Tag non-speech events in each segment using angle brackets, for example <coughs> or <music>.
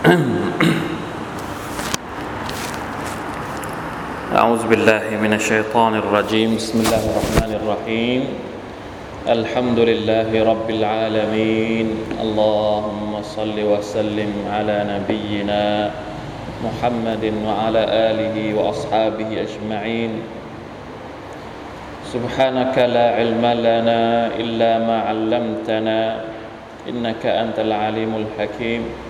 <coughs> أعوذ بالله من الشيطان الرجيم. بسم الله الرحمن الرحيم. الحمد لله رب العالمين. اللهم صل وسلم على نبينا محمد وعلى آله وأصحابه أجمعين. سبحانك لا علم لنا إلا ما علمتنا إنك أنت العليم الحكيم.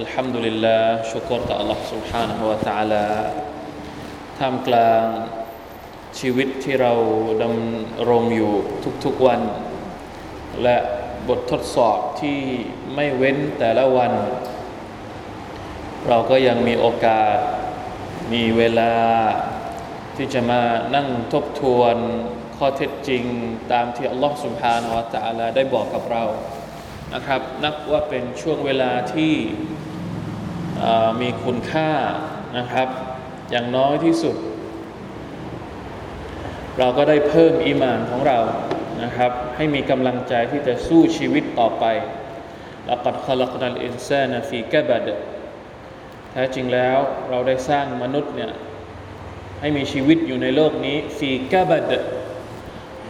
الحمد لله ชุกรต่อ Allah سبحانه และ تعالى ท่ามกลางชีวิตที่เราดำรงอยู่ทุกๆวัน และบททดสอบที่ไม่เว้นแต่ละวัน เราก็ยังมีโอกาสมีเวลาที่จะมานั่งทบทวนข้อเท็จจริงตามที่อัลลอฮฺสุบฮานาวะตะอาลาได้บอกกับเรานะครับ นับว่าเป็นช่วงเวลาที่ มีคุณค่านะครับ อย่างน้อยที่สุด เราก็ได้เพิ่มอีมานของเรานะครับ ให้มีกำลังใจที่จะสู้ชีวิตต่อไปละกัดขลักนัลอินซานฟีกบัดแท้จริงแล้วเราได้สร้างมนุษย์เนี่ยให้มีชีวิตอยู่ในโลกนี้ฟีกบัด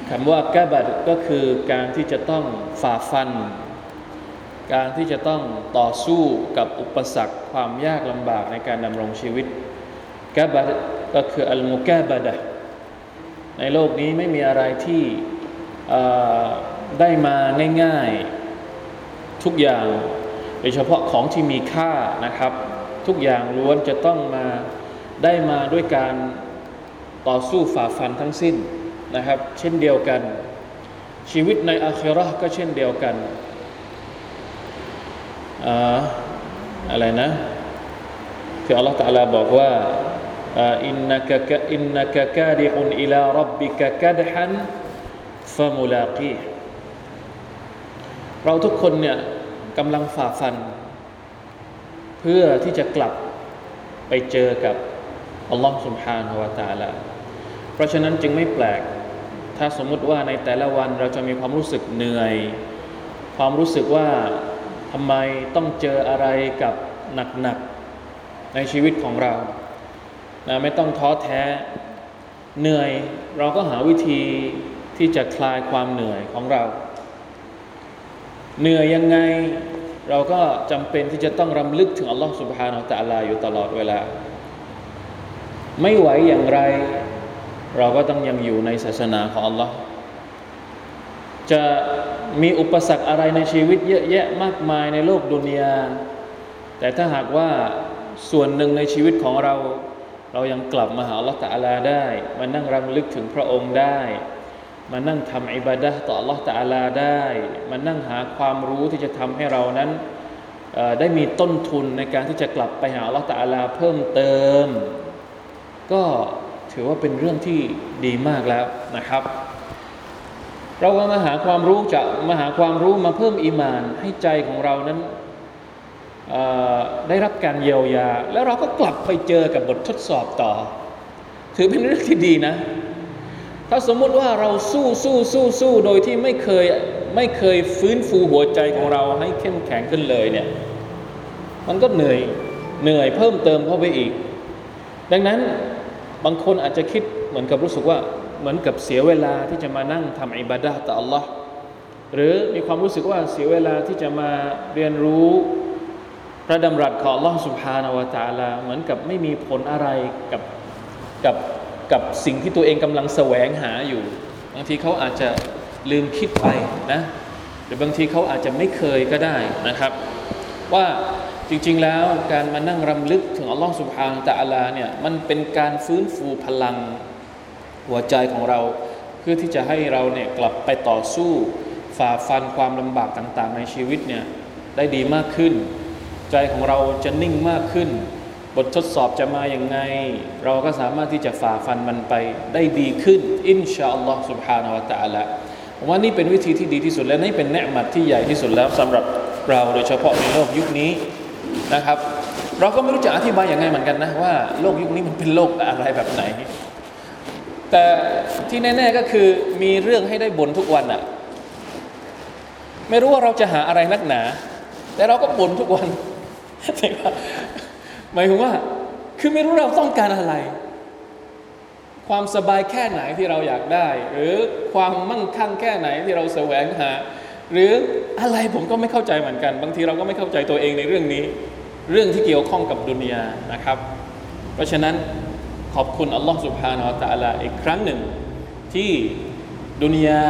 คำว่ากบัดก็คือการที่จะต้องฝ่าฟัน การที่จะต้องต่อสู้กับอุปสรรคความยากลำบากในการดำรงชีวิตกบัก็คืออัลมุกาบัดในโลกนี้ไม่มีอะไรที่ได้มาง่ายๆทุกอย่างโดยเฉพาะของที่มีค่านะครับ ทุกอย่างล้วนจะต้องมาได้มาด้วยการต่อสู้ฝ่าฟันทั้งสิ้นนะครับ เช่นเดียวกัน ชีวิตในอาครอก็เช่นเดียวกัน อะไรนะ ที่อัลลอฮฺตะลาบอกว่าอินนักกอินนักกาดิอุนอิลารับบิกกัดฮันฟะมุลากีเราทุกคนเนี่ยกำลังฝ่าฟัน เพื่อที่จะกลับไปเจอกับอัลลอฮฺสุบฮานาวะตาลาเพราะฉะนั้นจึงไม่แปลก ถ้าสมมุติว่าในแต่ละวันเราจะมีความรู้สึกเหนื่อย ความรู้สึกว่า ทำไมต้องเจออะไรกับหนักๆในชีวิตของเรานะไม่ต้องท้อแท้เหนื่อยเราก็หาวิธีที่จะคลายความเหนื่อยของเรา เหนื่อยยังไงเราก็จำเป็นที่จะต้องรำลึกถึงอัลลอฮฺสุบฮานาอัลลอฮฺอยู่ตลอดเวลา ไม่ไหวอย่างไร เราก็ต้องยังอยู่ในศาสนาของอัลลอฮ์ จะมีอุปสรรคอะไรในชีวิตเยอะแยะมากมายในโลกดุนยา แต่ถ้าหากว่าส่วนหนึ่งในชีวิตของเรา เรายังกลับมาหาอัลลอฮฺตาลาได้ มานั่งรำลึกถึงพระองค์ได้ มานั่งทำอิบาดะต่ออัลลอฮฺตาลาได้ มานั่งหาความรู้ที่จะทำให้เรานั้นได้มีต้นทุนในการที่จะกลับไปหาอัลลอฮฺตาลาเพิ่มเติม ก็ถือว่าเป็นเรื่องที่ดีมากแล้วนะครับ เราก็มาหาความรู้จะมาหาความรู้มาเพิ่มอีมาน ให้ใจของเรานั้นได้รับการเยียวยา แล้วเราก็กลับไปเจอกับบททดสอบต่อ ถือเป็นเรื่องที่ดีนะ ถ้าสมมุติว่าเราสู้สู้สู้สู้โดยที่ไม่เคยไม่เคยฟื้นฟูหัวใจของเราให้เข้มแข็งขึ้นเลยเนี่ยมันก็เหนื่อยเหนื่อยเพิ่มเติมเข้าไปอีก ดังนั้นบางคนอาจจะคิดเหมือนกับรู้สึกว่า เหมือนกับเสียเวลาที่จะมานั่งทำอิบาดะต่อ Allah หรือมีความรู้สึกว่าเสียเวลาที่จะมาเรียนรู้พระดำรัสของ Allah سبحانه และ تعالى เหมือนกับไม่มีผลอะไรกับกับกับสิ่งที่ตัวเองกำลังแสวงหาอยู่ บางทีเขาอาจจะลืมคิดไปนะหรือบางทีเขาอาจจะไม่เคยก็ได้นะครับ ว่าจริงๆ แล้วการมานั่งรำลึกถึงอัลลอฮ์สุบฮานตะอัลาเนี่ยมันเป็นการฟื้นฟูพลัง หัวใจของเรา เพื่อที่จะให้เราเนี่ยกลับไปต่อสู้ฝ่าฟันความลำบากต่างๆ ในชีวิตเนี่ยได้ดีมากขึ้น ใจของเราจะนิ่งมากขึ้น บททดสอบจะมาอย่างไง เราก็สามารถที่จะฝ่าฟันมันไปได้ดีขึ้น อินชาอัลลอฮ์ سبحانه และ تعالى ผมว่านี่เป็นวิธีที่ดีที่สุดและนี่เป็นเนืหมัดที่ใหญ่ที่สุดแล้วสำหรับเราโดยเฉพาะในโลกยุคนี้นะครับ เราก็ไม่รู้จะอธิบายยังไงเหมือนกันนะว่าโลกยุคนี้มันเป็นโลกอะไรแบบไหน แต่ที่แน่ ๆก็คือมีเรื่องให้ได้บ่นทุกวันอะไม่รู้ว่าเราจะหาอะไรนักหนา แต่เราก็บ่นทุกวันหมายถึงว่า คือไม่รู้เราต้องการอะไร ความสบายแค่ไหนที่เราอยากได้ หรือความมั่งคั่งแค่ไหนที่เราแสวงหา หรืออะไรผมก็ไม่เข้าใจเหมือนกัน บางทีเราก็ไม่เข้าใจตัวเองในเรื่องนี้ เรื่องที่เกี่ยวข้องกับดุนยานะครับ เพราะฉะนั้น ขอบคุณอัลลอฮ์สุบฮานาอัลตะลาอีกครั้งหนึ่ง ที่ดุนยา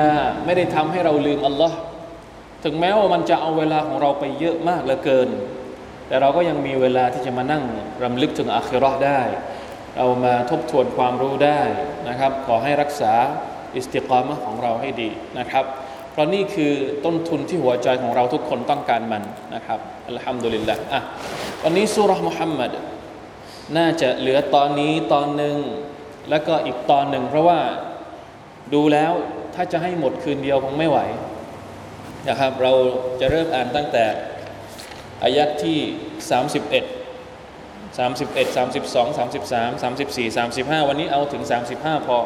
ไม่ได้ทำให้เราลืมอัลลอฮ์ถึงแม้ว่ามันจะเอาเวลาของเราไปเยอะมากเหลือเกิน แต่เราก็ยังมีเวลาที่จะมานั่งรำลึกถึงอาคิรอได้ เรามาทบทวนความรู้ได้นะครับ ขอให้รักษาอิสติกามะของเราให้ดีนะครับ เพราะนี่คือต้นทุนที่หัวใจของเราทุกคนต้องการมันนะครับอัลฮัมดุลิลละอะวันนี้สุรษมุฮัมมัด น่าจะเหลือตอนนี้ตอนหนึ่งแล้วก็อีกตอนหนึ่ง เพราะว่าดูแล้วถ้าจะให้หมดคืนเดียวคงไม่ไหวนะครับ เราจะเริ่มอ่านตั้งแต่อายัดที่ 31 31 32 33 34 35 วันนี้เอาถึง 35 พอ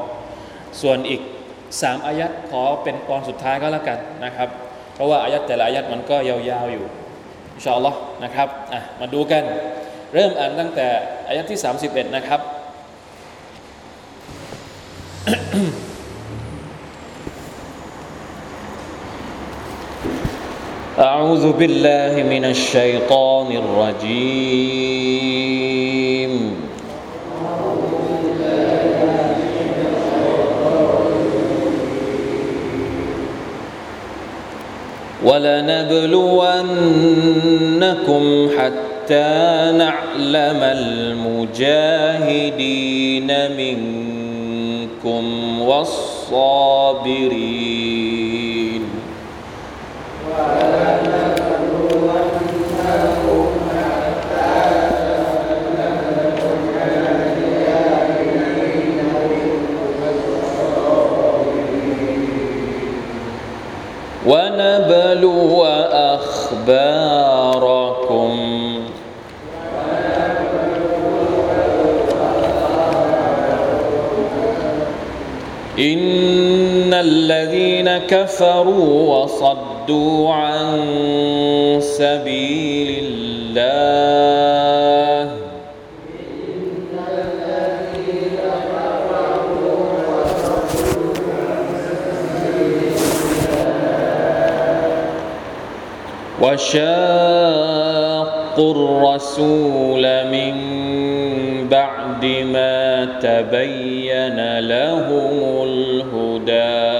ส่วนอีก 3 อายัดขอเป็นตอนสุดท้ายก็แล้วกันนะครับ เพราะว่าอายัดแต่ละอายัดมันก็ยาวๆอยู่อินชาอัลลอฮ์นะครับอะมาดูกัน เริ่มอ่านตั้งแต่ อายัดที่ 31 นะครับ <coughs> أعوذ بالله من الشيطان الرجيم ولنبلونكم حتى نعلم المجاهدين منكم والصابرين. ونبلو أخباركم إن الذين كفروا وصدوا عن سبيل الله وشاقوا الرسول من بعد ما تبين لهم الهدى.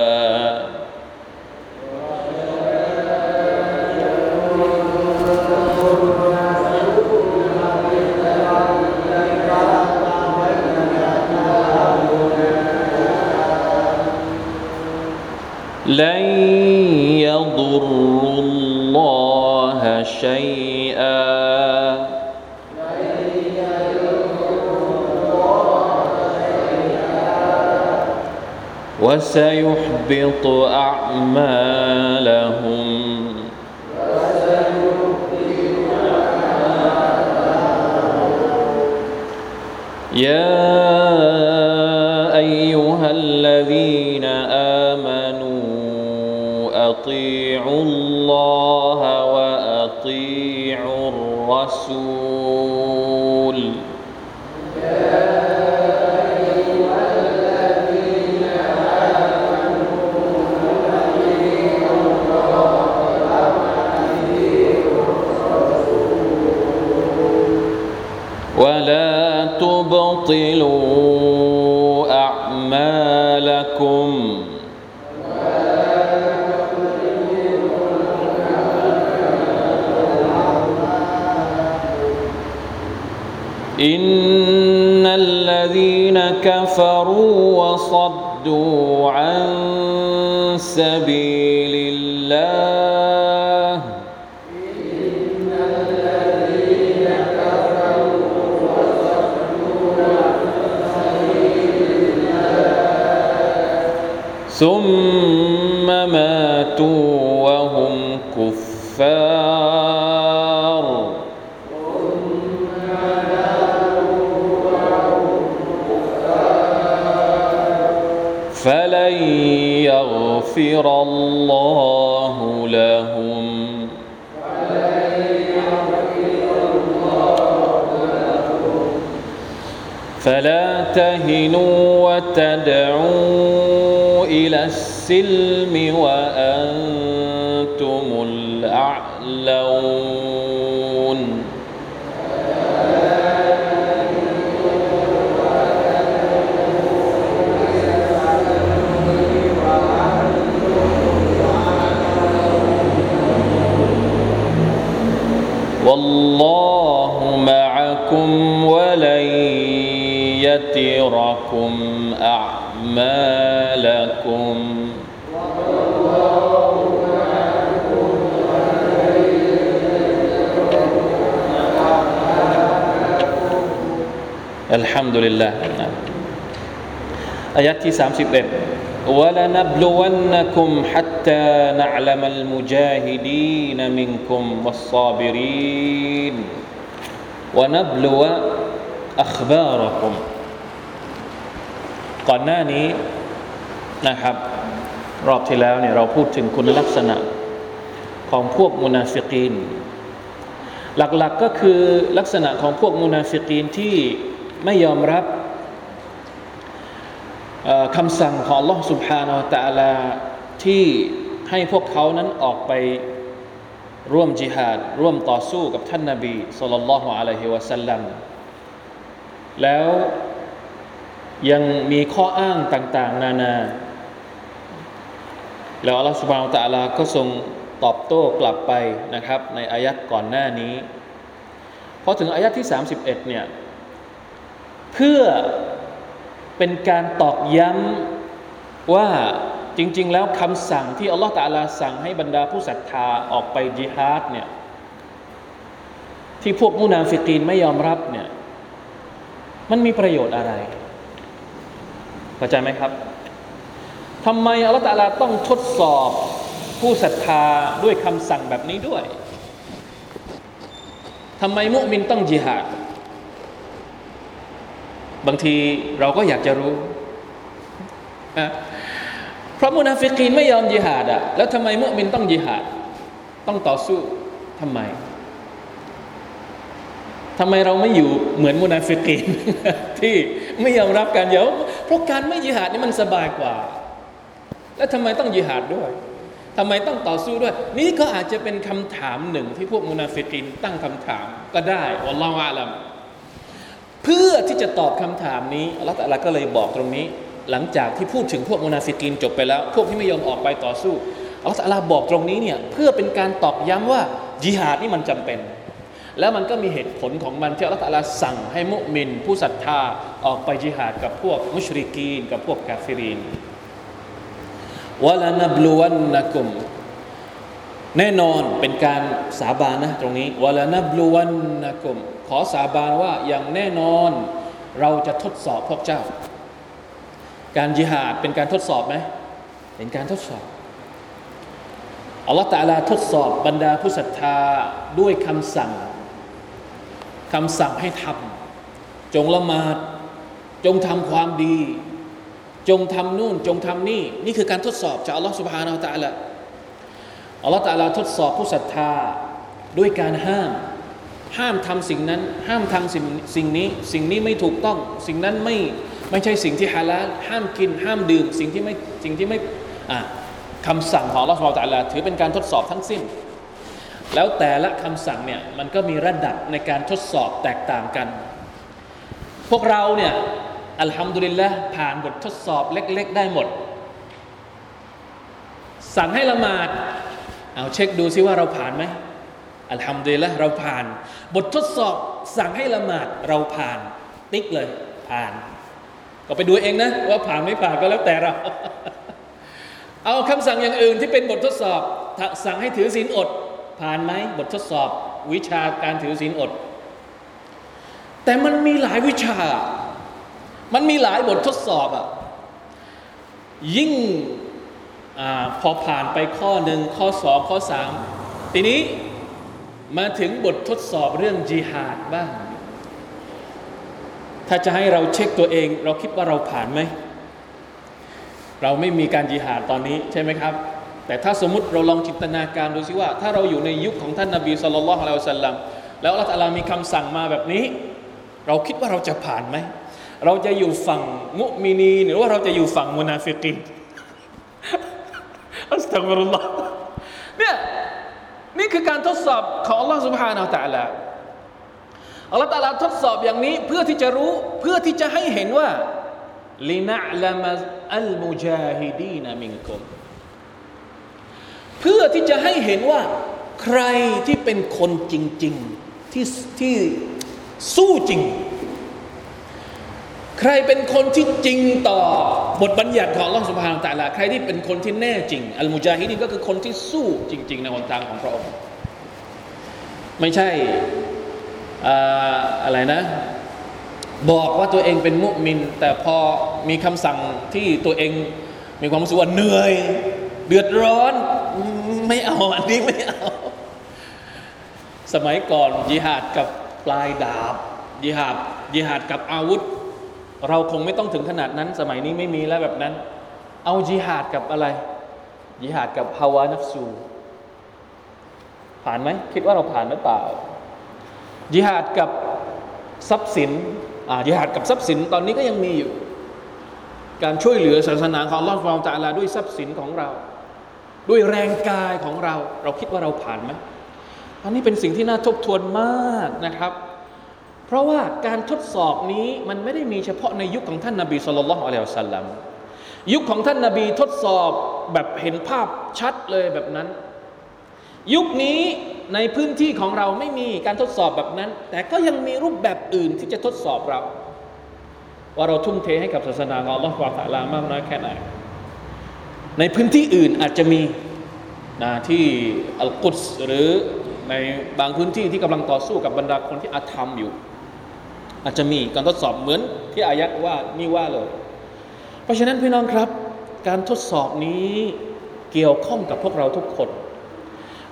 وسيحبط أعمالهم. يا أيها الذين آمنوا أطيعوا الله وأطيعوا الرسول. تبطلوا أعمالكم إن الذين كفروا وصدوا عن سبيل يغفر الله لهم. فلا تهنوا وتدعوا إلى السلم وأنتم الأعلون. والله معكم ولن يتركم أعمالكم الحمد لله آيات 31 ولنبلونكم حتى نعلم المجاهدين منكم والصابرين ونبلو أخباركم ก่อนหน้านี้นะครับ รอบที่แล้วเนี่ยเราพูดถึงคุณลักษณะของพวกมุนาฟิกีน หลักๆกก็คือลักษณะของพวกมุนาฟิกีนที่ไม่ยอมรับคำสั่งของ Allah سبحانه และ تعالى ที่ให้พวกเขานั้นออกไปร่วมจิฮาดร่วมต่อสู้กับท่านนาบีสุลต่านละฮ์อะลัยฮิวะสัลลัมแล้วยังมีข้ออ้างต่าง ๆ นานา แล้วอัลลอฮฺสุบานตะลาก็ทรงตอบโต้กลับไปนะครับ ในอายัดก่อนหน้านี้พอถึงอายัดที่ 31เนี่ยเพื่อเป็นการตอกย้ำว่า จริง ๆ แล้วคำสั่งที่อัลลอฮฺตะลาสั่งให้บรรดาผู้ศรัทธาออกไปจิฮาดเนี่ยที่พวกมุนาฟิกีนไม่ยอมรับเนี่ยมันมีประโยชน์อะไรเข้าใจไหมครับทำไมอัลลอฮฺตาลาต้องทดสอบผู้ศรัทธาด้วยคำสั่งแบบนี้ด้วยทำไมมุมินต้องจิฮาดบางทีเราก็อยากจะรู้เพ ราะมุนาฟิกีนไม่ยอมจิฮาดอะแล้วทำไมมุมินต้องจิฮาด ต้องต่อสู้ทำไมทำไมเราไม่อยู่เหมือนมุนาฟิกีนที่ไม่ยอมรับการเยอะเพราะการไม่ยิหาดนี่มันสบายกว่า แล้วทำไมต้องยิหาดด้วยทำไมต้องต่อสู้ด้วย นี่ก็อาจจะเป็นคำถามหนึ่งที่พวกมุนาฟิกินตั้งคำถามก็ได้الله أعلمเพื่อที่จะตอบคำถามนี้อัลลอฮฺก็เลยบอกตรงนี้ หลังจากที่พูดถึงพวกมุนาฟิกินจบไปแล้ว พวกที่ไม่ยอมออกไปต่อสู้อัลลอฮฺบอกตรงนี้เนี่ยเพื่อเป็นการตอกย้ำว่าจิหาดนี่มันจำเป็น แล้วมันก็มีเหตุผลของมันที่อัลลอฮฺสั่งให้มุมิน ผู้ศรัทธาออกไปจิหาดกับพวกมุชริกีน กับพวกกาฟิรินولنبلونكمแน่นอนเป็นการสาบานนะตรงนี้วะลานบลวันนักุมขอสาบานว่าอย่างแน่นอนเราจะทดสอบพวกเจ้า การจิหาดเป็นการทดสอบไหมเป็นการทดสอบอัลลอฮฺตาลาทดสอบบรรดาผู้ศรัทธาด้วยคำสั่งคำสั่งให้ทำจงละหมาด จงทำความดี จงทำนู่นจงทำนี่ นี่คือการทดสอบจากอัลลอฮฺสุบฮานาอัลตะละอัลลอฮฺตะลาทดสอบผู้ศรัทธาด้วยการห้าม ห้ามทำสิ่งนั้น ห้ามทำสิ่งสิ่งนี้ สิ่งนี้ไม่ถูกต้อง สิ่งนั้นไม่ ไม่ใช่สิ่งที่ฮาลาลห้ามกิน ห้ามดื่ม สิ่งที่ไม่สิ่งที่ไม่คำสั่งของอัลลอฮฺตะลาถือเป็นการทดสอบทั้งสิ้น แล้วแต่ละคำสั่งเนี่ยมันก็มีระดับในการทดสอบแตกต่างกัน พวกเราเนี่ยอัลฮัมดุลิลละผ่านบททดสอบเล็ก ๆ ได้หมด สั่งให้ละหมาดเอาเช็คดูซิว่าเราผ่านไหมอัลฮัมดุลิลละเราผ่าน บททดสอบสั่งให้ละหมาดเราผ่าน ติ๊กเลยผ่าน ก็ไปดูเองนะ ว่าผ่านไม่ผ่านก็แล้วแต่เรา เอาคำสั่งอย่างอื่นที่เป็นบททดสอบ สั่งให้ถือศีลอด ผ่านไหมบททดสอบ วิชาการถือศีลอด แต่มันมีหลายวิชา มันมีหลายบททดสอบอะยิ่งอพอผ่านไปข้อหนึ่งข้อสองข้อสามทีนี้มาถึงบททดสอบเรื่องจิฮาดบ้าง ถ้าจะให้เราเช็คตัวเอง เราคิดว่าเราผ่านไหม เราไม่มีการจิฮาดตอนนี้ใช่ไหมครับ แต่ถ้าสมมติเราลองจินตนาการดูสิว่า ถ้าเราอยู่ในยุคของท่านนาบีสุลต่านละฮ์อะลัยฮิสัลลัมแล้วอัลลอฮฺมีคำสั่งมาแบบนี้ เราคิดว่าเราจะผ่านไหม เราจะอยู่ฝั่งมุมินีหรือว่าเราจะอยู่ฝั่งมุนาฟิกีนอัสตัฆฟิรุลลอฮ์เนี่ยนี่คือการทดสอบของอัลลอฮ์ سبحانه และ تعالى อัลลอฮ์ตาลาทดสอบอย่างนี้เพื่อที่จะรู้เพื่อที่จะให้เห็นว่าลินะลามอัลมุจาฮิดีนมิงกุมเพื่อที่จะให้เห็นว่า ใครที่เป็นคนจริง ๆ ที่ที่สู้จริง ใครเป็นคนที่จริงต่อบทบัญญัติของล่องสุภาพต่างๆใครที่เป็นคนที่แน่จริง อัลมุจาฮิดีนก็คือคนที่สู้จริง ๆ ในหนทางของพระองค์ไม่ใช่ อะไรนะ บอกว่าตัวเองเป็นมุมิน แต่พอมีคำสั่งที่ตัวเองมีความรู้สึกว่าเหนื่อย เดือดร้อนไม่เอาอันนี้ไม่เอา สมัยก่อนยิหาดกับปลายดาบยิหาดยิหาดกับอาวุธ เราคงไม่ต้องถึงขนาดนั้น สมัยนี้ไม่มีแล้วแบบนั้น เอาจิหาดกับอะไรจิหาดกับฮาวานัฟซูผ่านไหมคิดว่าเราผ่านหรือเปล่า จิหาดกับทรัพย์สินอ่าจิหาดกับทรัพย์สินตอนนี้ก็ยังมีอยู่ การช่วยเหลือศาสนาของลอฟองตาลาด้วยทรัพย์สินของเรา ด้วยแรงกายของเรา เราคิดว่าเราผ่านไหมอันนี้เป็นสิ่งที่น่าทบทวนมากนะครับ เพราะว่าการทดสอบนี้มันไม่ได้มีเฉพาะในยุคของท่านนาบีสุลต่านอัลลอฮฺสัลลัมยุคของท่านนาบีทดสอบแบบเห็นภาพชัดเลยแบบนั้น ยุคนี้ ในพื้นที่ของเราไม่มีการทดสอบแบบนั้น แต่ก็ยังมีรูปแบบอื่นที่จะทดสอบเรา ว่าเราทุ่มเทให้กับศาสนาของอัลลอฮฺวาตะลามากน้อยแค่ไหน ในพื้นที่อื่นอาจจะมีนะที่อัลกุสหรือในบางพื้นที่ที่กำลังต่อสู้กับบรรดาคนที่อาธรรมอยู่ อาจจะมีการทดสอบเหมือนที่อายัดว่านี่ว่าเลย เพราะฉะนั้นพี่น้องครับ การทดสอบนี้เกี่ยวข้องกับพวกเราทุกคน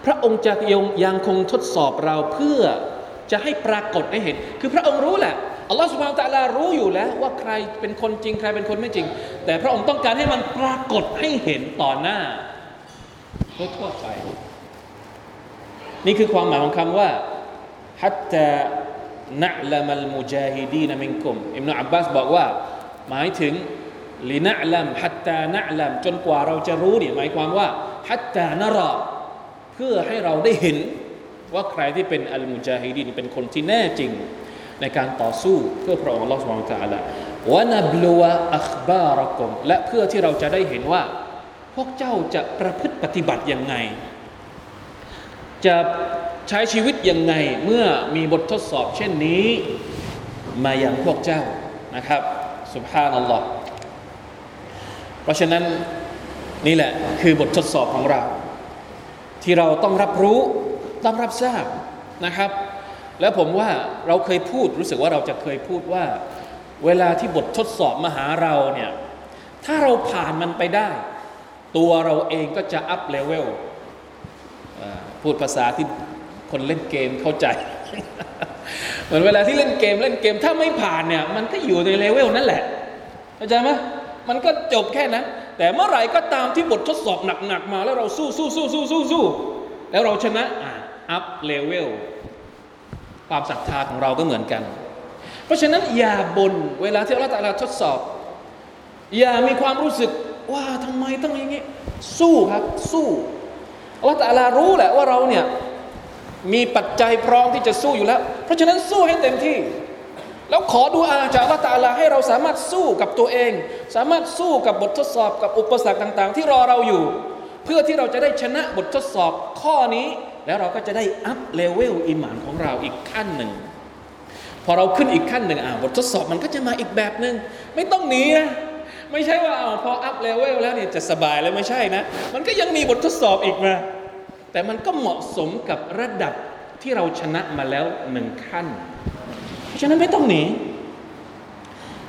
พระองค์จะยงยังคงทดสอบเราเพื่อจะให้ปรากฏให้เห็น คือพระองค์รู้แหละอัลลอฮฺสุบฮานตะลารู้อยู่แล้วว่าใครเป็นคนจริงใครเป็นคนไม่จริง แต่พระองค์ต้องการให้มันปรากฏให้เห็นต่อหน้าทั่วไป นี่คือความหมายของคำว่าฮัตตานะลามัลมุจาฮิดีนมิงกุมอิมนุอับบาสบอกว่า หมายถึงลินะลัมฮัตตานะลัมจนกว่าเราจะรู้เนี่ยหมายความว่าฮัตตานรอ พื่อให้เราได้เห็นว่าใครที่เป็นอัลมุจาฮิดีนเป็นคนที่แน่จริงในการต่อสู้เพื่อพระองค์ลอสวางตาละวะนับลัวอัคบารกมและเพื่อที่เราจะได้เห็นว่า พวกเจ้าจะประพฤติปฏิบัติอย่างไง จะใช้ชีวิตยังไงเมื่อมีบททดสอบเช่นนี้ มาอย่างพวกเจ้านะครับสุภานัลลอฮ์เพราะฉะนั้นนี่แหละคือบททดสอบของเรา ที่เราต้องรับรู้ต้องรับทราบนะครับ แล้วผมว่าเราเคยพูดรู้สึกว่าเราจะเคยพูดว่า เวลาที่บททดสอบมาหาเราเนี่ยถ้าเราผ่านมันไปได้ ตัวเราเองก็จะ up level พูดภาษาที่คนเล่นเกมเข้าใจ เหมือนเวลาที่เล่นเกมเล่นเกม ถ้าไม่ผ่านเนี่ยมันก็อยู่ในเลเวลนั่นแหละเข้าใจไหม มันก็จบแค่นั้น แต่เมื่อไหร่ก็ตามที่บททดสอบหนักๆมา แล้วเราสู้สู้สู้สู้สู้สู้แล้วเราชนะอะ up level ความศรัทธาของเราก็เหมือนกัน เพราะฉะนั้นอย่าบ่นเวลาที่อัลลอฮฺตาลาทดสอบ อย่ามีความรู้สึกว่าทำไมต้องอย่างนี้สู้ครับสู้อัลลอฮฺตาลารู้แหละว่าเราเนี่ยมีปัจจัยพร้อมที่จะสู้อยู่แล้ว เพราะฉะนั้นสู้ให้เต็มที่ แล้วขอดูอาจากอัลลอฮฺตาลาให้เราสามารถสู้กับตัวเอง สามารถสู้กับบททดสอบกับอุปสรรคต่าง ๆ ที่รอเราอยู่ เพื่อที่เราจะได้ชนะบททดสอบข้อนี้ แล้วเราก็จะได้ up level อิมานของเราอีกขั้นหนึ่ง พอเราขึ้นอีกขั้นหนึ่งอ่าบททดสอบมันก็จะมาอีกแบบหนึ่งไม่ต้องหนีนะไม่ใช่ว่าพอ up level แล้วเนี่ยจะสบายแล้วไม่ใช่นะ มันก็ยังมีบททดสอบอีกมาแต่มันก็เหมาะสมกับระดับที่เราชนะมาแล้วหนึ่งขั้น ฉะนั้นไม่ต้องหนี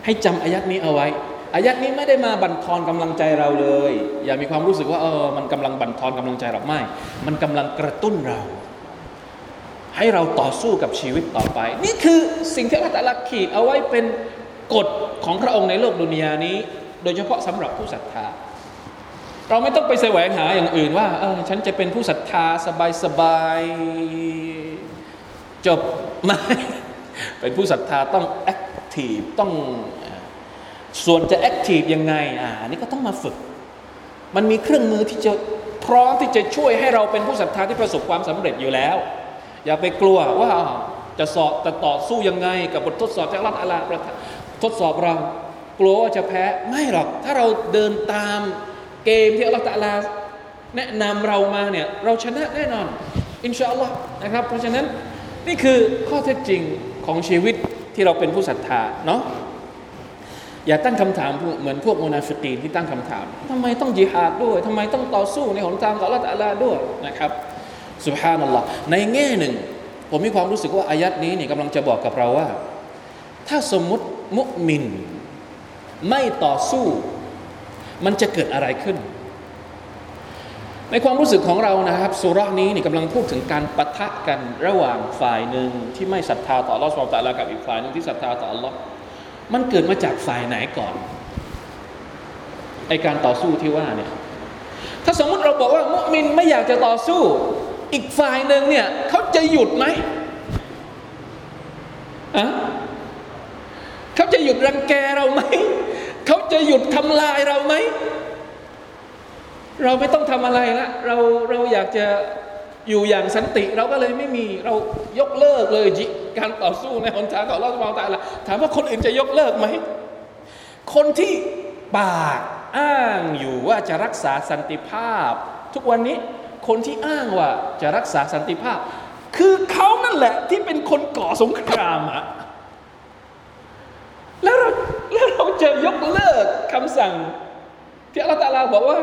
ให้จำอายัดนี้เอาไว้อายัดนี้ไม่ได้มาบั่นทอนกำลังใจเราเลย อย่ามีความรู้สึกว่าเออมันกำลังบั่นทอนกำลังใจเราไม่ มันกำลังกระตุ้นเรา ให้เราต่อสู้กับชีวิตต่อไป นี่คือสิ่งที่อัลตะอาลาขีดเอาไว้เป็นกฎของพระองค์ในโลกดุนยานี้ โดยเฉพาะสำหรับผู้ศรัทธา เราไม่ต้องไปแสวงหาอย่างอื่นว่าเออฉันจะเป็นผู้ศรัทธาสบายสบายๆจบไม่ เป็นผู้ศรัทธาต้องแอคทีฟต้องส่วนจะแอคทีฟยังไงอ่านนี้ก็ต้องมาฝึก มันมีเครื่องมือที่จะพร้อมที่จะช่วยให้เราเป็นผู้ศรัทธาที่ประสบความสำเร็จอยู่แล้ว อย่าไปกลัวว่าจะสอบจะต่อสู้ยังไง กับบททดสอบจากอัลลอฮฺอาลาประทดสอบเรากลัวว่าจะแพ้ไม่หรอก ถ้าเราเดินตามเกมที่อัลลอฮฺตะลาแนะนำเรามาเนี่ยเราชนะแน่นอน إن شاء اللهนะครับ เพราะฉะนั้นนี่คือข้อเท็จจริง ของชีวิตที่เราเป็นผู้ศรัทธาเนาะอย่าตั้งคำถามเหมือนพวกมุนาฟิกีนที่ตั้งคำถามทำไมต้องจิฮาดด้วยทำไมต้องต่อสู้ในหนทางของอัลลอฮฺตาลาด้วยนะครับسبحان اللهในแง่หนึ่ง ผมมีความรู้สึกว่าอายะฮ์นี้นี่กำลังจะบอกกับเราว่า ถ้าสมมุติมุมิน ไม่ต่อสู้ มันจะเกิดอะไรขึ้น ในความรู้สึกของเรานะครับสุราะนี้นี่กำลังพูดถึงการปะทะกันระหว่างฝ่ายหนึ่งที่ไม่ศรัทธาต่อลอสุบฮาตาลากับอีกฝ่ายหนึ่งที่ศรัทธาต่ออัลลอฮ์มันเกิดมาจากฝ่ายไหนก่อนไอการต่อสู้ที่ว่าเนี่ยถ้าสมมุติเราบอกว่ามุมินไม่อยากจะต่อสู้ อีกฝ่ายหนึ่งเนี่ยเขาจะหยุดไหมอะเขาจะหยุดรังแกเราไหมเขาจะหยุดทำลายเราไหม เราไม่ต้องทำอะไรละเราเราอยากจะอยู่อย่างสันติ เราก็เลยไม่มีเรายกเลิกเลยจิการต่อสู้ในหนทางของเราสมองตาละถามว่าคนอื่นจะยกเลิกไหม คนที่ปากอ้างอยู่ว่าจะรักษาสันติภาพ ทุกวันนี้คนที่อ้างว่าจะรักษาสันติภาพ คือเขานั่นแหละที่เป็นคนก่อสงครามอะแล้วเราแล้วเราจะยกเลิกคำสั่งที่อัลลอฮฺตะอาลาบอกว่า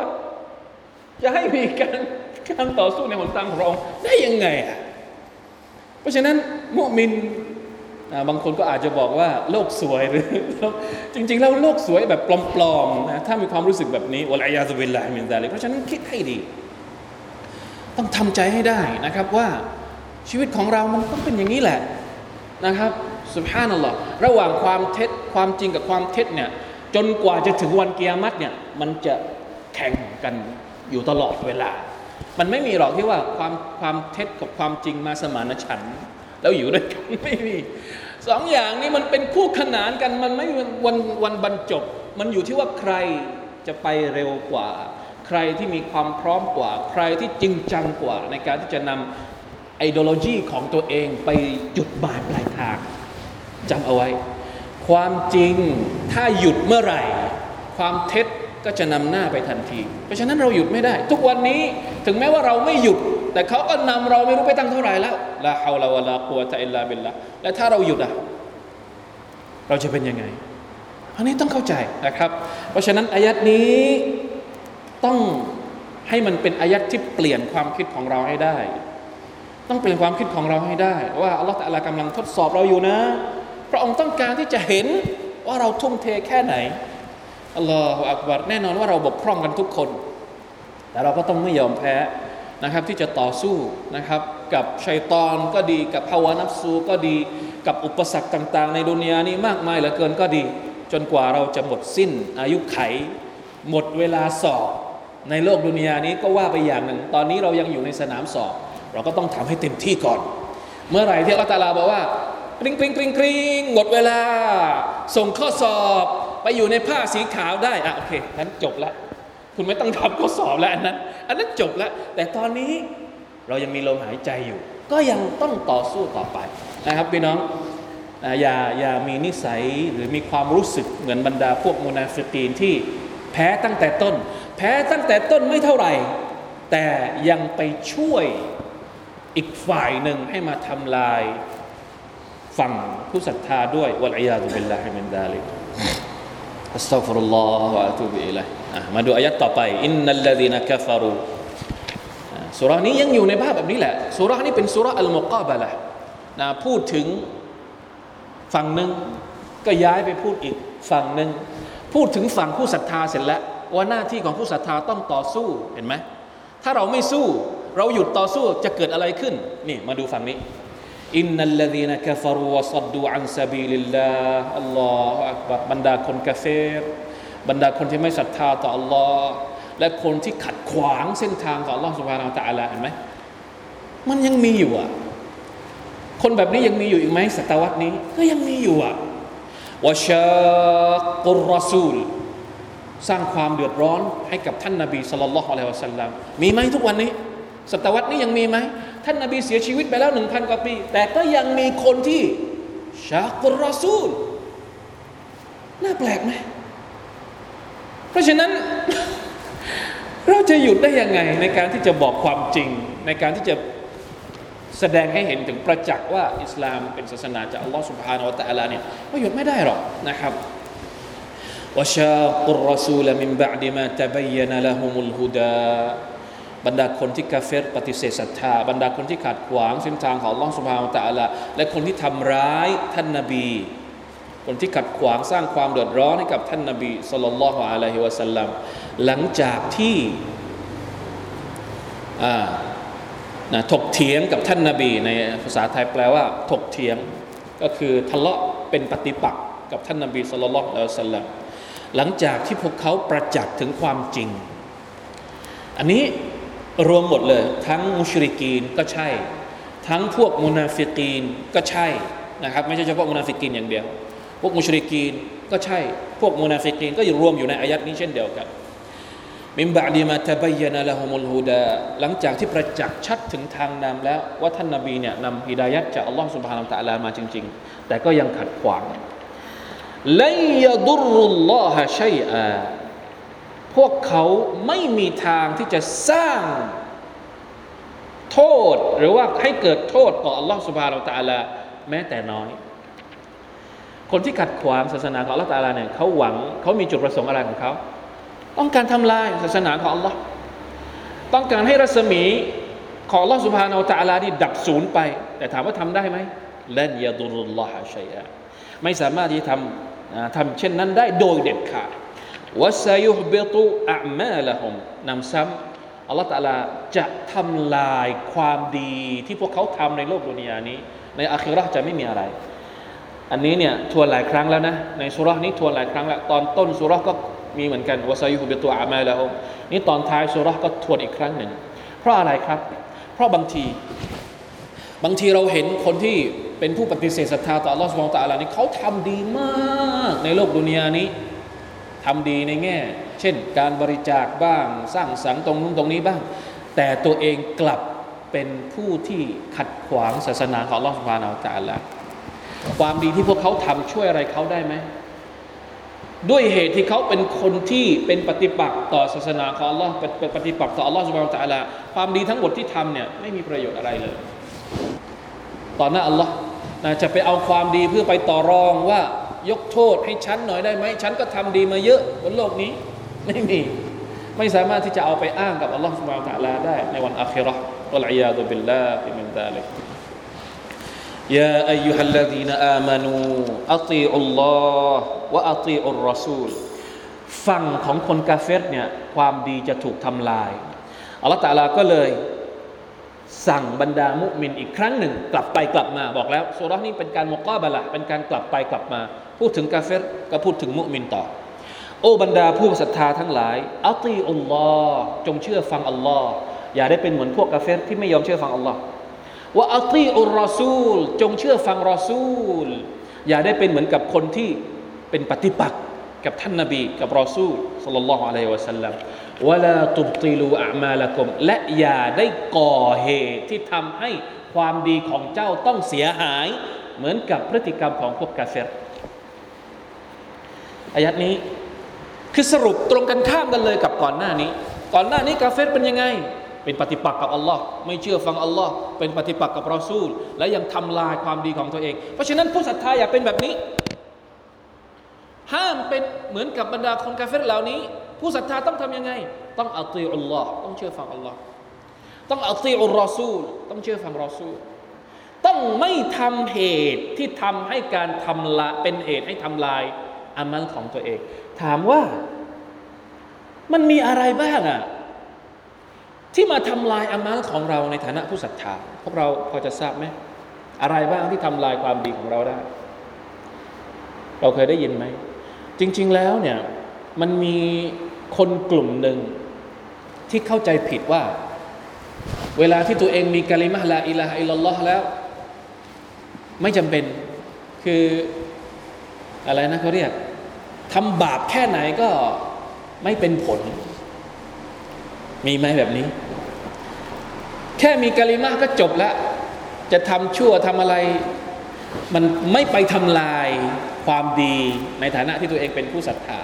จะให้มีการการต่อสู้ในหนทางของเราได้ยังไงอะเพราะฉะนั้นมุมินบางคนก็อาจจะบอกว่าโลกสวยหรือจริง ๆ แล้วโลกสวยแบบปลอมๆนะถ้ามีความรู้สึกแบบนี้วะลัยยาซุบิลลาฮิมินซาลิกเพราะฉะนั้นคิดให้ดี ต้องทำใจให้ได้นะครับว่าชีวิตของเรามันต้องเป็นอย่างนี้แหละนะครับสุบฮานัลลอฮ์ระหว่างความเท็จความจริงกับความเท็จเนี่ยจนกว่าจะถึงวันเกิยามัตเนี่ยมันจะแข่งกัน อยู่ตลอดเวลา มันไม่มีหรอกที่ว่าความความเท็จกับความจริงมาสมานฉันท์แล้วอยู่ด้วยกันไม่มีสองอย่างนี้มันเป็นคู่ขนานกันมันไม่วันวันบรรจบ มันอยู่ที่ว่าใครจะไปเร็วกว่า ใครที่มีความพร้อมกว่า ใครที่จริงจังกว่า ในการที่จะนำไอ d โ o โลจีของตัวเองไปจุดหมายปลายทางจำเอาไว้ ความจริงถ้าหยุดเมื่อไหร่ ความเท็จ ก็จะนำหน้าไปทันที เพราะฉะนั้นเราหยุดไม่ได้ ทุกวันนี้ถึงแม้ว่าเราไม่หยุด แต่เขาก็นำเราไม่รู้ไปตั้งเท่าไหร่แล้วลาฮาวลาวะลากุวะตะอิลลาบิลละและถ้าเราหยุดอะเราจะเป็นยังไง อันนี้ต้องเข้าใจนะครับ เพราะฉะนั้นอายัดนี้ต้องให้มันเป็นอายัดที่เปลี่ยนความคิดของเราให้ได้ ต้องเปลี่ยนความคิดของเราให้ได้ ว่าอัลลอฮฺตะลากำลังทดสอบเราอยู่นะ พระองค์ต้องการที่จะเห็นว่าเราทุ่มเทแค่ไหน อัลลอฮฺอักบัรแน่นอนว่าเราบกพร่องกันทุกคน แต่เราก็ต้องไม่ยอมแพ้นะครับที่จะต่อสู้นะครับกับชัยตอนก็ดีกับภาวะนับซูก็ดีกับอุปสรรคต่าง ๆ ในดุนยานี้มากมายเหลือเกินก็ดี จนกว่าเราจะหมดสิ้นอายุไข หมดเวลาสอบในโลกดุนยานี้ก็ว่าไปอย่างหนึ่ง ตอนนี้เรายังอยู่ในสนามสอบ เราก็ต้องทำให้เต็มที่ก่อน เมื่อไหร่ที่อัลตาลาบอกว่ากริงกริงกริงกริงหมดเวลา ส่งข้อสอบ ไปอยู่ในผ้าสีขาวได้อะโอเคนั้นจบละคุณไม่ต้องทำข้อสอบแล้วอันนั้น อันนั้นจบแล้วแต่ตอนนี้เรายังมีลมหายใจอยู่ ก็ยังต้องต่อสู้ต่อไปนะครับพี่น้องอย่าอย่ามีนิสัยหรือมีความรู้สึกเหมือนบรรดาพวกมุนาฟิกีนที่แพ้ตั้งแต่ต้น แพ้ตั้งแต่ต้นไม่เท่าไหร่ แต่ยังไปช่วยอีกฝ่ายหนึ่งให้มาทำลายฝั่งผู้ศรัทธาด้วยوالعياذ بالله من ذلك أستغفر الله وأتوب إليهอะมาดูอายัดต่อไปإن الذين كفروا สุรานี้ยังอยู่ในภาพแบบนี้แหละสุรานี้เป็นสุรา المقابلة นะพูดถึงฝั่งหนึ่งก็ย้ายไปพูดอีกฝั่งหนึ่งพูดถึงฝั่งผู้ศรัทธาเสร็จแล้ว ว่าหน้าที่ของผู้ศรัทธาต้องต่อสู้เห็นไหมถ้าเราไม่สู้ เราหยุดต่อสู้จะเกิดอะไรขึ้น นี่มาดูฝั่งนี้ إن الذين كفروا وصدوا عن سبيل الله อัลลอฮฺอักบัรบรรดาคนกาเฟรบรรดาคนที่ไม่ศรัทธาต่ออัลลอฮ์และคนที่ขัดขวางเส้นทางของอัลลอฮ์สุบฮานาอัลตะอาลาเห็นไหมมันยังมีอยู่อะคนแบบนี้ยังมีอยู่อีกไหมศตวรรษนี้ก็ยังมีอยู่อะวะชากุรรสูล สร้างความเดือดร้อนให้กับท่านนาบีสุลต่านละฮ์อะลัยฮิวะสัลลัมมีไหมทุกวันนี้ ศตวรรษนี้ยังมีไหม ท่านนาบีเสียชีวิตไปแล้วหนึ่งพันกว่าปี แต่ก็ยังมีคนที่ชากรรสูลน่าแปลกไหมเพราะฉะนั้น เราจะหยุดได้ยังไงในการที่จะบอกความจริง ในการที่จะแสดงให้เห็นถึงประจักษ์ว่าอิสลามเป็นศาสนาจากอัลลอฮฺสุบฮานาวะตะอาลาเนี่ยก็หยุดไม่ได้หรอกนะครับวชากุรรสูลมิน บรรดาคนที่กาเฟรปฏิเสธศรัทธา บรรดาคนที่ขัดขวางเส้นทางของลลอฮฺสุบฮาวตะลาและคนที่ทำร้ายท่านนบี คนที่ขัดขวางสร้างความเดือดร้อนให้กับท่านนบีสุลต่านละฮ์อะลัยฮิวะสัลลัมหลังจากที่นะถกเถียงกับท่านนาบี ในภาษาไทยแปลว่า ถกเถียงก็คือทะเลาะเป็นปฏิปักษ์กับท่านนาบีสุลต่านละฮิวะสัลลัมหลังจากที่พวกเขาประจักษ์ถึงความจริง อันนี้ รวมหมดเลย ทั้งมุชริกีนก็ใช่ ทั้งพวกมุนาฟิกีนก็ใช่นะครับไม่ใช่เฉพาะมุนาฟิกีนอย่างเดียว พวกมุชริกีนก็ใช่ พวกมุนาฟิกีนก็อยู่รวมอยู่ในอายัดนี้เช่นเดียวกันمن بعد ما تبين لهم الهدى หลังจากที่ประจักษ์ชัดถึงทางนำแล้ว ว่าท่านนาบีเนี่ยนำฮิดายัดจากอัลลอฮฺ سبحانه وتعالى มาจริง ๆ แต่ก็ยังขัดขวางلن يضروا الله شيئا พวกเขาไม่มีทางที่จะสร้างโทษหรือว่าให้เกิดโทษต่ออัลลอฮฺสุบฮานาตาลาแม้แต่น้อย คนที่ขัดขวางศาสนาของอัลลอฮฺตาลาเนี่ยเขาหวังเขามีจุดประสงค์อะไรของเขาต้องการทำลายศาสนาของอัลลอฮ์ต้องการให้รัศมีของอัลลอฮฺสุบฮานาตาลาที่ดับศูนย์ไป แต่ถามว่าทำได้ไหมเลันยาดุลลอฮฺชัยอะไม่สามารถที่ทำทำเช่นนั้นได้โดยเด็ดขาด วะซายุฮบิตุอะมาละฮมนำซ้ำอัลลอฮฺตะลาจะทำลายความดีที่พวกเขาทำในโลกดุนยานี้ ในอาคิราะห์จะไม่มีอะไร อันนี้เนี่ยทวนหลายครั้งแล้วนะ ในสุรานี้ทวนหลายครั้งแล้ว ตอนต้นสุราก็มีเหมือนกันวาซายุฮุบิตัวอามาแล้วนี่ตอนท้ายสุรษก็ทวนอีกครั้งหนึ่ง เพราะอะไรครับ เพราะบางทีบางทีเราเห็นคนที่เป็นผู้ปฏิเสธศรัทธาต่อ Allah สุบฮานตะลานี่เขาทำดีมากในโลกดุนยานี้ ทำดีในแง่ เช่น การบริจาคบ้าง สร้างสรรค์ตรงนู้นตรงนี้บ้าง แต่ตัวเองกลับเป็นผู้ที่ขัดขวางศาสนาของ Allah สุบฮานาตะลาความดีที่พวกเขาทำช่วยอะไรเขาได้ไหมด้วยเหตุที่เขาเป็นคนที่เป็นปฏิปักษ์ต่อศาสนาของ Allah เป็นปฏิปักษ์ต่อ Allah สุบานตะลาความดีทั้งหมดที่ทำเนี่ยไม่มีประโยชน์อะไรเลยต่อหน้า Allah นะจะไปเอาความดีเพื่อไปต่อรองว่า ยกโทษให้ฉันหน่อยได้ไหมฉันก็ทำดีมาเยอะบนโลกนี้ ไม่มี ไม่สามารถที่จะเอาไปอ้างกับ Allah สุบานตะลาได้ในวันอาคิเราะห์อัลอยาดุบิลลาฮิมินซาลิก يا أيها الذين آمنوا أطيعوا الله وأطيعوا الرسول ฝั่งของคนกาเฟรเนี่ยความดีจะถูกทำลายอัลลอฮฺตาลาก็เลย สั่งบรรดามุมินอีกครั้งหนึ่ง กลับไปกลับมาบอกแล้วสุรานี้เป็นการมกอบะละเป็นการกลับไปกลับมา พูดถึงกาเฟรก็พูดถึงมุมินต่อ โอ้บรรดาผู้ศรัทธาทั้งหลายอัตีอัลลอฮ์จงเชื่อฟังอัลลอฮ์อย่าได้เป็นเหมือนพวกกาเฟรที่ไม่ยอมเชื่อฟังอัลลอฮ์ว่าอัตีอุรรอซูล จงเชื่อฟังรอซูล อย่าได้เป็นเหมือนกับคนที่เป็นปฏิปักษ์กับท่านนบีกับรอซูลสัลลัลลอฮุอะลัยฮิวะสัลลัมวะลาตุบติลูอามาละกุมและอย่าได้ก่อเหตุที่ทำให้ความดีของเจ้าต้องเสียหาย เหมือนกับพฤติกรรมของพวกกาเฟร อายัดนี้ คือสรุปตรงกันข้ามกันเลยกับก่อนหน้านี้ ก่อนหน้านี้กาเฟรเป็นยังไง เป็นปฏิปักษ์กับอัลลอฮ์ไม่เชื่อฟังอัลลอฮ์เป็นปฏิปักษ์กับรอซูล และยังทำลายความดีของตัวเอง เพราะฉะนั้นผู้ศรัทธาอย่าเป็นแบบนี้ ห้ามเป็นเหมือนกับบรรดาคนกาเฟรเหล่านี้ ผู้ศรัทธาต้องทํำยังไง ต้องอัตีอัลลอฮ์ต้องเชื่อฟังอัลลอฮ์ต้องอัตีอุลรอซูล ต้องเชื่อฟังรอซูลต้องไม่ทำเหตุที่ทำให้การทำละเป็นเหตุให้ทำลาย อามัลของตัวเอง ถามว่ามันมีอะไรบ้างอะที่มาทำลายอามัลของเราในฐานะผู้ศรัทธาพวกเราพอจะทราบไหมอะไรบ้างที่ทำลายความดีของเราได้ เราเคยได้ยินไหม จริง ๆแล้วเนี่ยมันมีคนกลุ่มหนึ่งที่เข้าใจผิดว่า เวลาที่ตัวเองมีกะลิมะลาอิลาฮะอิลลัลลอฮ์แล้ว ไม่จำเป็นคือ อะไรนะเขาเรียกทำบาปแค่ไหนก็ไม่เป็นผล มีไหมแบบนี้ แค่มีกะลิมะก็จบแล้ว จะทำชั่วทำอะไร มันไม่ไปทำลายความดีในฐานะที่ตัวเองเป็นผู้ศรัทธา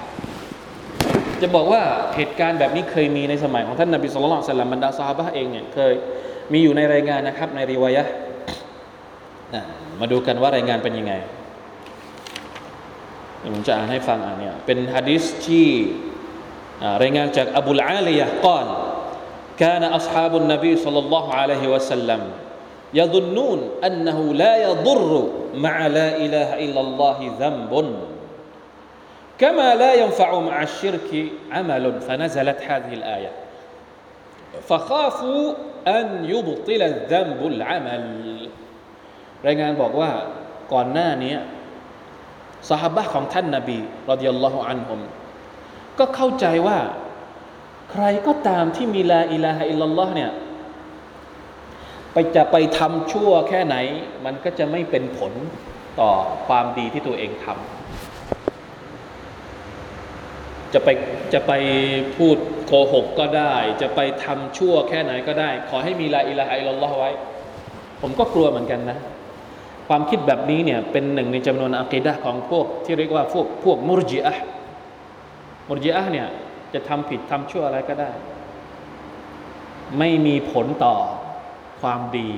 จะบอกว่าเหตุการณ์แบบนี้เคยมีในสมัยของท่านนบีสุลต่านสัลลัมบรรดาซาบะเองเนี่ยเคยมีอยู่ในรายงานนะครับในริวายะมาดูกันว่ารายงานเป็นยังไง ผมจะอ่านให้ฟังอ่านเนี่ยเป็นฮะดิษที่รายงานจากอบูลอาลียะกล่าว كان أصحاب النبي صلى الله عليه وسلم يظنون أنه لا يضر مع لا إله إلا الله ذنب كما لا ينفع مع الشرك عمل فنزلت هذه الآية فخافوا أن يبطل الذنب العمل รายงานบอกว่าก่อนหน้านี้ สหบะของท่านนาบีรดิยัลลอฮุอันฮุมก็เข้าใจว่า ใครก็ตามที่มีลาอิลาฮะอิลลัลลอฮ์เนี่ยไปจะไปทำชั่วแค่ไหน มันก็จะไม่เป็นผลต่อความดีที่ตัวเองทำจะไปจะไปพูดโกหกก็ได้ จะไปทำชั่วแค่ไหนก็ได้ ขอให้มีลาอิลาฮะอิลลัลลอฮ์ไว้ ผมก็กลัวเหมือนกันนะ ความคิดแบบนี้เนี่ยเป็นหนึ่งในจำนวนอะกิดะของพวกที่เรียกว่าพวกพวกมุรจิอะมุรจิอะเนี่ยจะทำผิดทำชั่วอะไรก็ได้ ไม่มีผลต่อความดี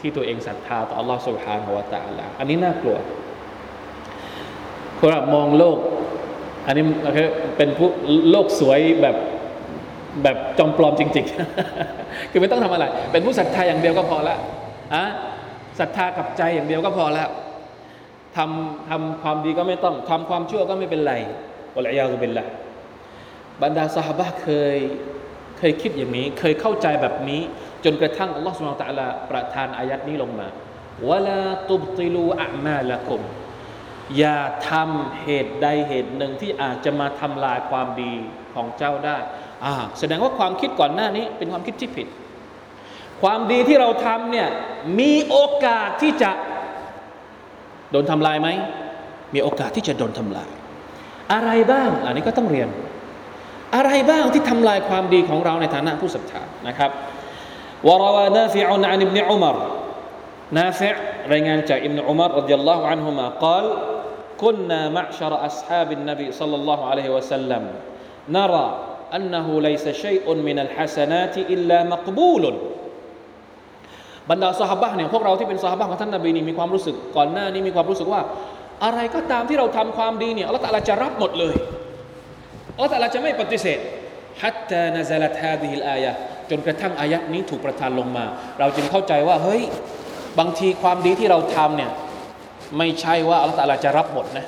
ที่ตัวเองศรัทธาต่ออัลลอ Subhanahu wa Taala อันนี้น่ากลัวคนมองโลก อันนี้เป็นผู้โลกสวยแบบแบบจอมปลอมจริง ๆ คือไม่ต้องทำอะไร เป็นผู้ศรัทธาอย่างเดียวก็พอละอะ ศรัทธากับใจอย่างเดียวก็พอแล้วทำทำความดีก็ไม่ต้องทำความชั่วก็ไม่เป็นไรวะลัยยาตุเป็นละบรรดาสหบะเคยเคยคิดอย่างนี้ เคยเข้าใจแบบนี้ จนกระทั่งอัลลอฮฺสุบานตะลาประทานอายัดนี้ลงมาวะลาตุบติลูอะมาละกุมอย่าทำเหตุใดเหตุหนึ่งที่อาจจะมาทำลายความดีของเจ้าได้อ่าแสดงว่าความคิดก่อนหน้านี้เป็นความคิดที่ผิด ความดีที่เราทำเนี่ยมีโอกาสที่จะโดนทำลายไหม มีโอกาสที่จะโดนทำลาย อะไรบ้าง อันนี้ก็ต้องเรียน อะไรบ้างที่ทำลายความดีของเราในฐานะผู้ศรัทธานะครับวราวานาฟิอุนอันอิบนอุมารนาฟิรายงานจากอิบนอุมารรดิยัลลอฮุอันฮุมากล่าว كنا معشر أصحاب النبي صلى الله عليه وسلم نرى أنه ليس شيء من الحسنات إلا مقبول บรรดาสหบะเนี่ยพวกเราที่เป็นสหบะของท่านนาบีนี่มีความรู้สึกก่อนหน้านี้มีความรู้สึกว่า อะไรก็ตามที่เราทำความดีเนี่ยอัลลอฮฺตะลาจะรับหมดเลยอัลลอฮฺตะลาจะไม่ปฏิเสธฮัตตานาซาลตฮาดิฮิลอายะจนกระทั่งอายะนี้ถูกประทานลงมา เราจึงเข้าใจว่าเฮ้ยบางทีความดีที่เราทำเนี่ยไม่ใช่ว่าอัลลอฮฺตะลาจะรับหมดนะ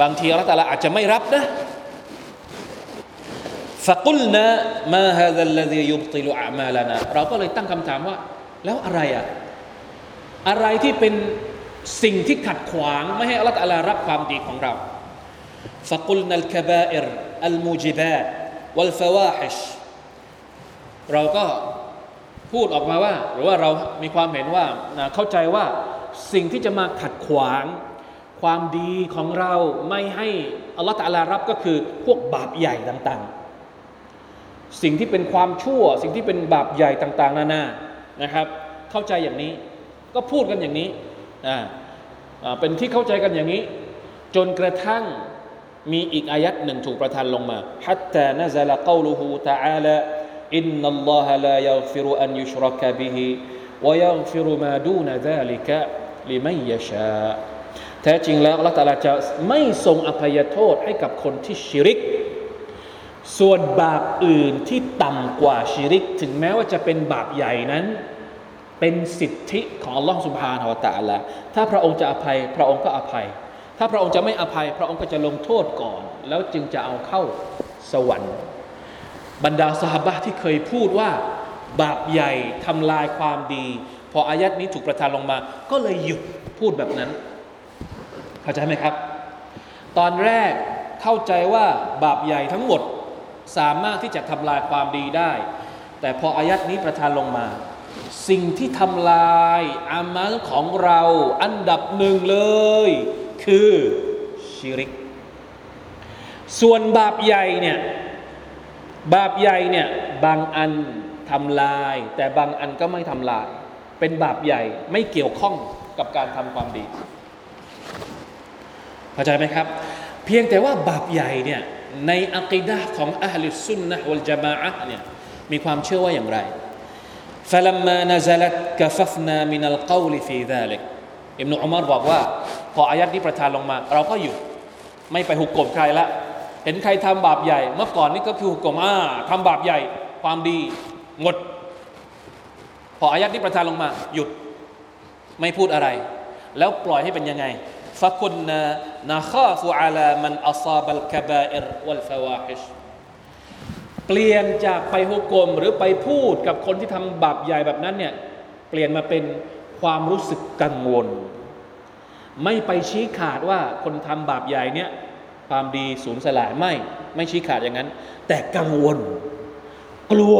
บางทีอัลลอฮฺตะลาอาจจะไม่รับนะ فقلنا ما هذا الذي يبطل أعمالنا เราก็เลยตั้งคำถามว่า แล้วอะไรอะอะไรที่เป็นสิ่งที่ขัดขวาง ไม่ให้อัลลอฮฺรับความดีของเราฟักุลนัลคบาอิรอัลมูจิบาตวัลฟาวาฮิชเราก็พูดออกมาว่า หรือว่าเรามีความเห็นว่าเข้าใจว่าสิ่งที่จะมาขัดขวาง ความดีของเราไม่ให้อัลลอฮฺตาลารับก็คือพวกบาปใหญ่ต่างๆ สิ่งที่เป็นความชั่ว สิ่งที่เป็นบาปใหญ่ต่าง ๆ นานานา นะครับ เข้าใจอย่างนี้ ก็พูดกันอย่างนี้อ่เป็นที่เข้าใจกันอย่างนี้ จนกระทั่งมีอีกอายัดหนึ่งถูกประทานลงมาฮัตตานะซาลกาวลูฮูตะอาลาอินนัลลอฮะลายัฟฟิรุอันยุชรักบิฮิวยัฟฟิรุมาดูนซาลิกะลิมัยยะชาแท้จริงแล้วละตาลาจะไม่ทรงอภัยโทษให้กับคนที่ชิริก ส่วนบาปอื่นที่ต่ำกว่าชิริก ถึงแม้ว่าจะเป็นบาปใหญ่นั้น เป็นสิทธิของอัลลอฮฺสุบฮานาวะตะละถ้าพระองค์จะอภัย พระองค์ก็อภัย ถ้าพระองค์จะไม่อภัย พระองค์ก็จะลงโทษก่อน แล้วจึงจะเอาเข้าสวรรค์ บรรดาสหบะที่เคยพูดว่า บาปใหญ่ทำลายความดี พออายัดนี้ถูกประทานลงมา ก็เลยหยุดพูดแบบนั้น เข้าใจไหมครับ ตอนแรกเข้าใจว่าบาปใหญ่ทั้งหมด สามารถที่จะทำลายความดีได้ แต่พออายัดนี้ประทานลงมา สิ่งที่ทำลายอามัลของเราอันดับหนึ่งเลย คือชิริก ส่วนบาปใหญ่เนี่ยบาปใหญ่เนี่ยบางอันทำลาย แต่บางอันก็ไม่ทำลาย เป็นบาปใหญ่ไม่เกี่ยวข้องกับการทำความดีเข้าใจไหมครับ เพียงแต่ว่าบาปใหญ่เนี่ย ในอักีดะของอัลลิสุนนะวัลจามะอะเนี่ยมีความเชื่อว่าอย่างไร فلما نزلت كففنا من القول في ذلك อิบนุอุมารบอกว่า พออายัดนี้ประทานลงมา เราก็หยุดไม่ไปหุกกลมใครละ เห็นใครทำบาปใหญ่ เมื่อก่อนนี่ก็คือหุกกลมอ่าทำบาปใหญ่ ความดีงด พออายัดนี้ประทานลงมา หยุดไม่พูดอะไร แล้วปล่อยให้เป็นยังไง ฟะคุนนานาคาฟูอาลามันอัซาบัลกบาอิรวัลฟาวาฮิชเปลี่ยนจากไปฮุกกลมหรือไปพูดกับคนที่ทำบาปใหญ่แบบนั้นเนี่ยเปลี่ยนมาเป็นความรู้สึกกังวล ไม่ไปชี้ขาดว่าคนทำบาปใหญ่เนี่ยความดีสูญสลายไม่ ไม่ชี้ขาดอย่างนั้น แต่กังวล กลัว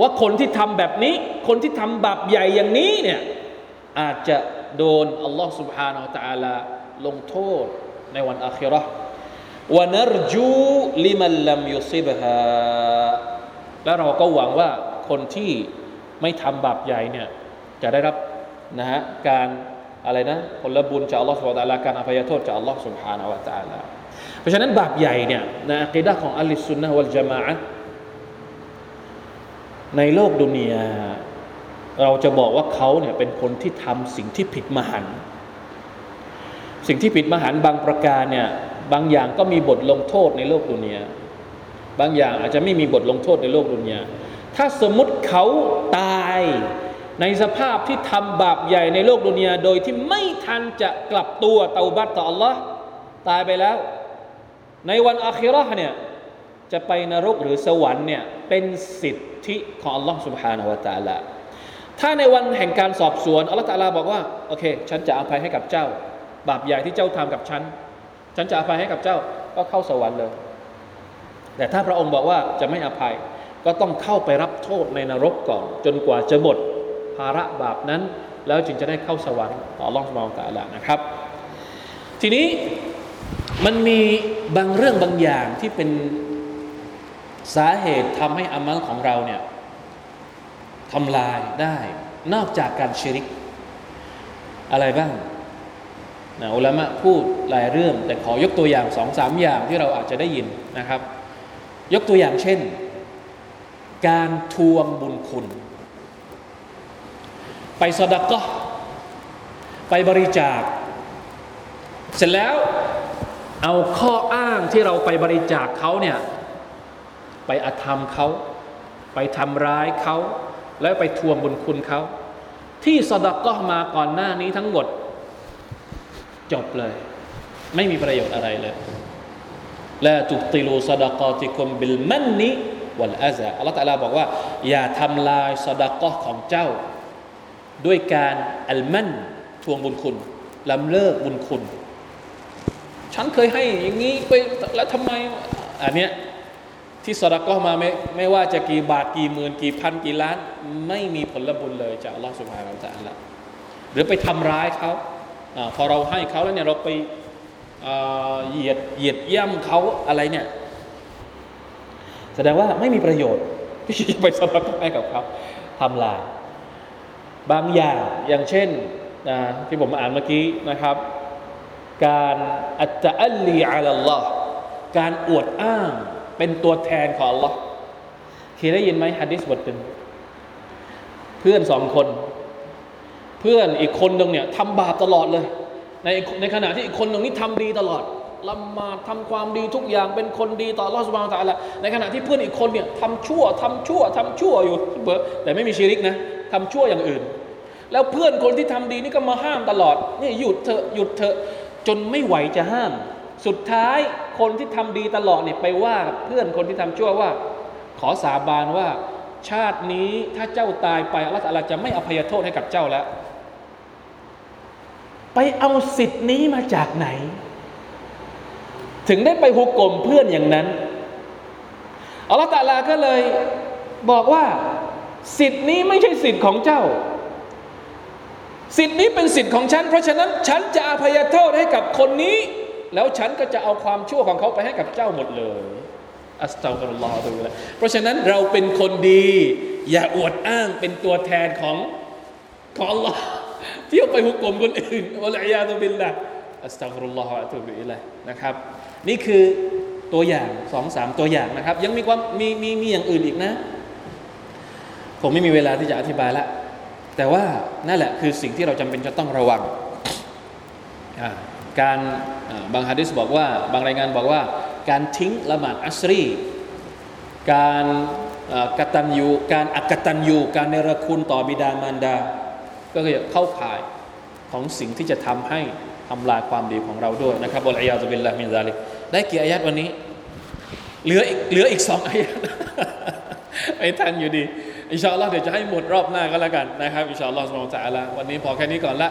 ว่าคนที่ทำแบบนี้ คนที่ทำบาปใหญ่อย่างนี้เนี่ยอาจจะ โดนอัลลอฮ์ سبحانه และ تعالى ลงโทษในวันอาคิเราะห์วานรจูลิมันลัมยุซิบฮาและเราก็หวังว่าคนที่ไม่ทำบาปใหญ่เนี่ยจะได้รับนะฮะการอะไรนะผลบุญจากอัลลอฮ์สุบฮานะละการอภัยโทษจากอัลลอฮ์ سبحانه และ تعالى เพราะฉะนั้นบาปใหญ่เนี่ยในอัคดะของอัลลิสุนนะวัลจามะในโลกดุนยา เราจะบอกว่าเขาเนี่ยเป็นคนที่ทำสิ่งที่ผิดมหัน สิ่งที่ผิดมหันบางประการเนี่ยบางอย่างก็มีบทลงโทษในโลกดุนยาบางอย่างอาจจะไม่มีบทลงโทษในโลกดุนยาถ้าสมมติเขาตายในสภาพที่ทำบาปใหญ่ในโลกดุนยาโดยที่ไม่ทันจะกลับตัวเตาบัตต่อ Allah ตายไปแล้ว ในวันอาคิเราะห์เนี่ยจะไปนรกหรือสวรรค์เนี่ยเป็นสิทธิของ Allah سبحانه และ تعالى ถ้าในวันแห่งการสอบสวนอัลลอฮฺตาลาบอกว่าโอเค ฉันจะอภัยให้กับเจ้า บาปใหญ่ที่เจ้าทำกับฉัน ฉันจะอภัยให้กับเจ้าก็เข้าสวรรค์เลย แต่ถ้าพระองค์บอกว่าจะไม่อภัยก็ต้องเข้าไปรับโทษในนรกก่อน จนกว่าจะหมดภาระบาปนั้น แล้วจึงจะได้เข้าสวรรค์ต่อรอัลลอฮฺสุบานะนะครับ ทีนี้มันมีบางเรื่องบางอย่างที่เป็นสาเหตุทำให้อามัลของเราเนี่ย ทำลายได้ นอกจากการชิริก อะไรบ้างนะอุลามะพูดหลายเรื่อง แต่ขอยกตัวอย่างสองสามอย่างที่เราอาจจะได้ยินนะครับ ยกตัวอย่างเช่น การทวงบุญคุณ ไปสดกะไปบริจาค เสร็จแล้วเอาข้ออ้างที่เราไปบริจาคเขาเนี่ยไปอธรรมเขา ไปทำร้ายเขา แล้วไปทวงบุญคุณเขา ที่สดก็มาก่อนหน้านี้ทั้งหมด จบเลย ไม่มีประโยชน์อะไรเลยและตุติลูสดกอติคมบิลมันนิวัลอาซาอัลลอฮฺตะลาบอกว่า อย่าทำลายสดกอของเจ้า ด้วยการอัลมันทวงบุญคุณลำเลิกบุญคุณ ฉันเคยให้อย่างนี้ไปแล้วทำไมอันเนี้ย ที่สดก็มาไม่ไม่ว่าจะกี่บาทกี่หมื่นกี่พันกี่ล้าน ไม่มีผลบุญเลยจากอัลลอฮฺสุบฮานาอัลลอฮหรือไปทำร้ายเขาอพอเราให้เขาแล้วเนี่ยเราไปเหยียดเหยียดย่ำเขาอะไรเนี่ย แสดงว่าไม่มีประโยชน์ที่จะไปสดก็ให้กับเขาทำลาย บางอย่างอย่างเช่นนะที่ผมอ่านเมื่อกี้นะครับ การอัตอัลลีอัลลอฮ์การอวดอ้าง เป็นตัวแทนของ Allah เคยได้ยินไหมฮะดิษบทหนึ่งเพื่อนสองคน เพื่อนอีกคนหนึ่งเนี่ยทำบาปตลอดเลย ในในขณะที่อีกคนหนึ่งนี่ทำดีตลอดละหมาดทำความดีทุกอย่างเป็นคนดีต่อรอสบางตาละในขณะที่เพื่อนอีกคนเนี่ยทำชั่วทำชั่วทำชั่วอยู่เบอแต่ไม่มีชีริกนะทำชั่วอย่างอื่น แล้วเพื่อนคนที่ทำดีนี่ก็มาห้ามตลอดนี่หยุดเถอะหยุดเถอะจนไม่ไหวจะห้าม สุดท้ายคนที่ทำดีตลอดเนี่ยไปว่าเพื่อนคนที่ทำชั่วว่า ขอสาบานว่า ชาตินี้ถ้าเจ้าตายไปอัลลอฮฺจะไม่อภัยโทษให้กับเจ้าแล้ว ไปเอาสิทธิ์นี้มาจากไหน ถึงได้ไปหุกกลมเพื่อนอย่างนั้นอัลลอฮฺตาลาก็เลยบอกว่า สิทธิ์นี้ไม่ใช่สิทธิ์ของเจ้า สิทธิ์นี้เป็นสิทธิ์ของฉัน เพราะฉะนั้นฉันจะอภัยโทษให้กับคนนี้ แล้วฉันก็จะเอาความชั่วของเขาไปให้กับเจ้าหมดเลยอัสตัฟรุลลอฮฺดูแลเพราะฉะนั้นเราเป็นคนดี อย่าอวดอ้างเป็นตัวแทนของของลลอเที่ยวไปหุกกลมคนอื่นอัลลอฮฺยาตุบิลละอัสตัฟรุลลอฮฺอะตุบิอิลัยนะครับ นี่คือตัวอย่างสองสามตัวอย่างนะครับ ยังมีความมีมีมีอย่างอื่นอีกนะ ผมไม่มีเวลาที่จะอธิบายละแต่ว่านั่นแหละคือสิ่งที่เราจำเป็นจะต้องระวังอ่า การบางฮะดิษบอกว่า บางรายงานบอกว่า การทิ้งละหมาดอัสรี การกตัญญูการอักตัญญูการเนรคุณต่อบิดามารดา ก็คือเข้าข่ายของสิ่งที่จะทำให้ทำลายความดีของเราด้วยนะครับอัลอยาตุบิลลามินซาลิกได้กี่อายัดวันนี้ เหลืออีกเหลืออีกสองอายัดไม่ทันอยู่ดี อินชาอัลลอฮ์เดี๋ยวจะให้หมดรอบหน้าก็แล้วกันนะครับ อินชาอัลลอฮ์สุบฮานะตะวันนี้พอแค่นี้ก่อนละ